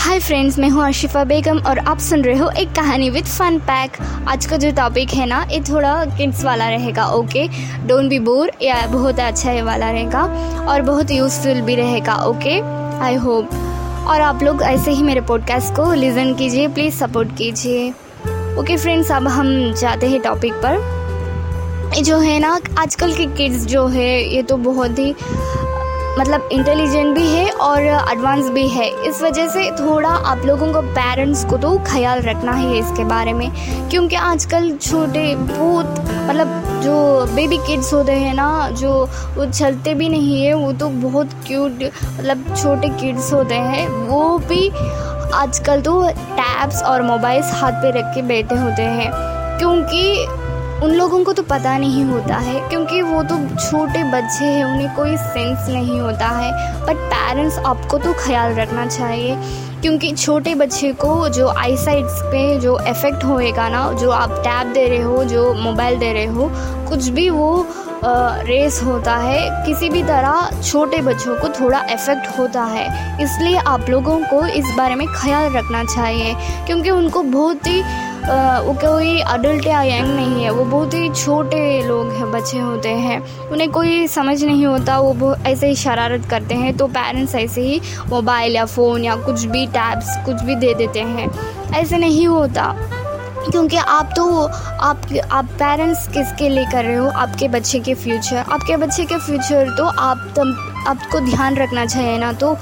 Hi friends मैं हूँ अर्शिफा बेगम और आप सुन रहे हो एक कहानी विद फन पैक आज का जो टॉपिक है ना, ये थोड़ा किड्स वाला रहेगा ओके डोंट बी बोर या बहुत अच्छा ये वाला रहेगा और बहुत यूज़फुल भी रहेगा ओके आई होप और आप लोग ऐसे ही मेरे पॉडकास्ट को लिसन कीजिए प्लीज़ सपोर्ट कीजिए। ओके फ्रेंड्स अब हम जाते हैं टॉपिक पर। जो है ना, आजकल के किड्स जो है, ये तो बहुत ही मतलब इंटेलिजेंट भी है और एडवांस भी है। इस वजह से थोड़ा आप लोगों को पेरेंट्स को तो ख्याल रखना ही इसके बारे में, क्योंकि आजकल छोटे बहुत मतलब जो बेबी किड्स होते हैं ना, जो वो चलते भी नहीं है, वो तो बहुत क्यूट मतलब छोटे किड्स होते हैं, वो भी आजकल तो टैब्स और मोबाइल्स हाथ पे रख के बैठे होते हैं, क्योंकि उन लोगों को तो पता नहीं होता है, क्योंकि वो तो छोटे बच्चे हैं, उन्हें कोई सेंस नहीं होता है। बट पेरेंट्स आपको तो ख्याल रखना चाहिए, क्योंकि छोटे बच्चे को जो आई साइड्स पे जो इफ़ेक्ट होएगा ना, जो आप टैब दे रहे हो, जो मोबाइल दे रहे हो, कुछ भी वो रेस होता है, किसी भी तरह छोटे बच्चों को थोड़ा इफ़ेक्ट होता है। इसलिए आप लोगों को इस बारे में ख्याल रखना चाहिए, क्योंकि उनको बहुत ही वो कोई अडल्ट या यंग नहीं है, वो बहुत ही छोटे लोग हैं, बच्चे होते हैं। उन्हें कोई समझ नहीं होता, वो ऐसे ही शरारत करते हैं तो पेरेंट्स ऐसे ही मोबाइल या फ़ोन या कुछ भी टैब्स कुछ भी दे देते हैं। ऐसे नहीं होता, क्योंकि आप तो आप आप पेरेंट्स किसके लिए कर रहे हो? आपके बच्चे के फ्यूचर आपके बच्चे के फ्यूचर तो आप तम आपको ध्यान रखना चाहिए ना तो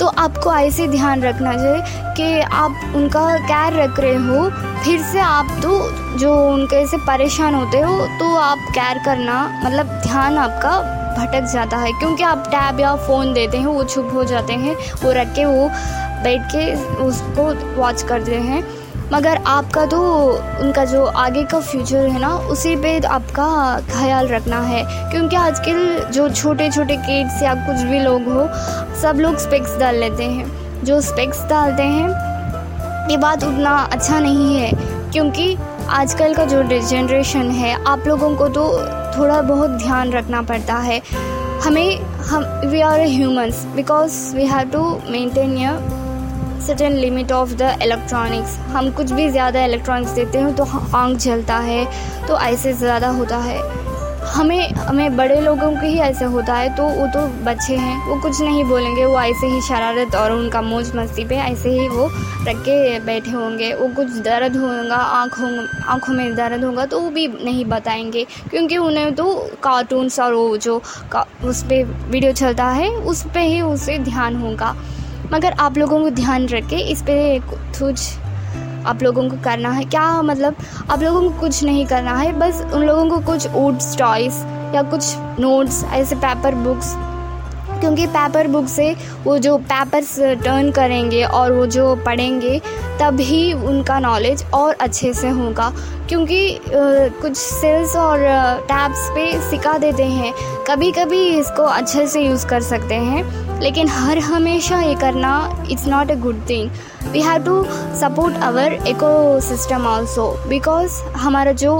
तो आपको ऐसे ध्यान रखना चाहिए कि आप उनका केयर रख रहे हो फिर से आप तो जो उनके से परेशान होते हो तो आप केयर करना मतलब ध्यान आपका भटक जाता है। क्योंकि आप टैब या फ़ोन देते हैं, वो चुप हो जाते हैं, वो रख के, वो बैठ के उसको वॉच करते हैं। मगर आपका तो उनका जो आगे का फ्यूचर है ना, उसी पे आपका ख्याल रखना है। क्योंकि आजकल जो छोटे छोटे किड्स या कुछ भी लोग हो, सब लोग स्पेक्स डाल लेते हैं। जो स्पेक्स डालते हैं ये बात उतना अच्छा नहीं है, क्योंकि आजकल का जो जनरेशन है, आप लोगों को तो थोड़ा बहुत ध्यान रखना पड़ता है। हमें, हम we are humans because we have to maintain your certain limit of the electronics हम कुछ भी ज़्यादा इलेक्ट्रॉनिक्स देते हैं तो आँख जलता है तो ऐसे ज़्यादा होता है। हमें हमें बड़े लोगों के ही ऐसे होता है तो वो तो बच्चे हैं। वो कुछ नहीं बोलेंगे, वो ऐसे ही शरारत और उनका मौज मस्ती पे ऐसे ही वो रख के बैठे होंगे। वो कुछ दर्द होगा, आँखों आँखों में दर्द होगा तो वो भी नहीं बताएँगे। क्योंकि उन्हें तो कार्टून्स और वो जो उस पर वीडियो चलता है, उस पर ही उसे ध्यान होगा। मगर आप लोगों को ध्यान रख के इस पर कुछ आप लोगों को करना है। क्या मतलब? आप लोगों को कुछ नहीं करना है, बस उन लोगों को कुछ वुड्स टॉयस या कुछ नोट्स ऐसे पेपर बुक्स क्योंकि पेपर बुक से वो जो पेपर्स टर्न करेंगे और वो जो पढ़ेंगे, तभी उनका नॉलेज और अच्छे से होगा। क्योंकि कुछ सेल्स और टैब्स पे सिखा देते हैं। कभी कभी इसको अच्छे से यूज़ कर सकते हैं। लेकिन हर हमेशा ये करना it's not a good thing we have to support our ecosystem also because हमारा जो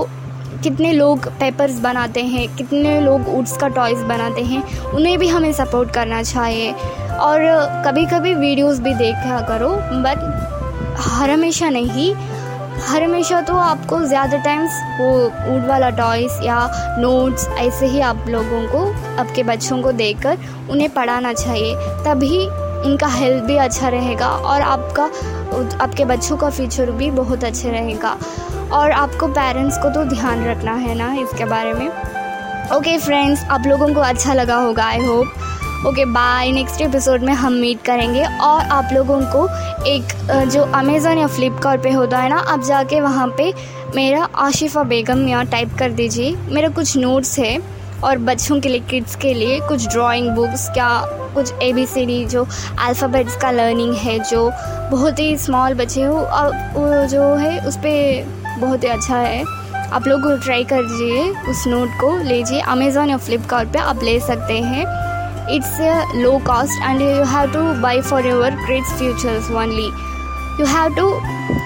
कितने लोग पेपर्स बनाते हैं, कितने लोग वुड्स का टॉयज़ बनाते हैं, उन्हें भी हमें सपोर्ट करना चाहिए। और कभी कभी वीडियोस भी देखा करो बट हर हमेशा नहीं हर हमेशा तो आपको ज़्यादा टाइम्स वो वुड वाला टॉयस या नोट्स ऐसे ही आप लोगों को, आपके बच्चों को देकर उन्हें पढ़ाना चाहिए। तभी उनका हेल्थ भी अच्छा रहेगा और आपका, आपके बच्चों का फ्यूचर भी बहुत अच्छे रहेगा। और आपको पेरेंट्स को तो ध्यान रखना है ना इसके बारे में। ओके okay फ्रेंड्स आप लोगों को अच्छा लगा होगा I hope okay bye next episode में हम मीट करेंगे और आप लोगों को एक जो अमेज़ोन या फ्लिपकार्ट पे होता है ना, आप जाके वहाँ पे मेरा आशिफ़ा बेगम या टाइप कर दीजिए। मेरा कुछ नोट्स है और बच्चों के लिए किड्स के लिए कुछ ड्राइंग बुक्स क्या कुछ ए बी सी डी जो अल्फ़ाबेट्स का लर्निंग है, जो बहुत ही स्मॉल बच्चे हो जो है, उस पर बहुत ही अच्छा है। आप लोग ट्राई कर दीजिए, उस नोट को लीजिए। अमेज़ोन या फ्लिपकार्ट आप ले सकते हैं। it's a low cost and you have to buy for your kids futures only. You have to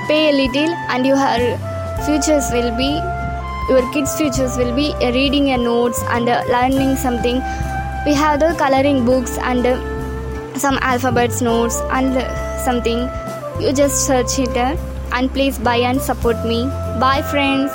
pay a little and your futures will be your kids futures will be reading your notes and learning something. We have the coloring books and some alphabets notes and something. You just search it and please buy and support me. Bye friends.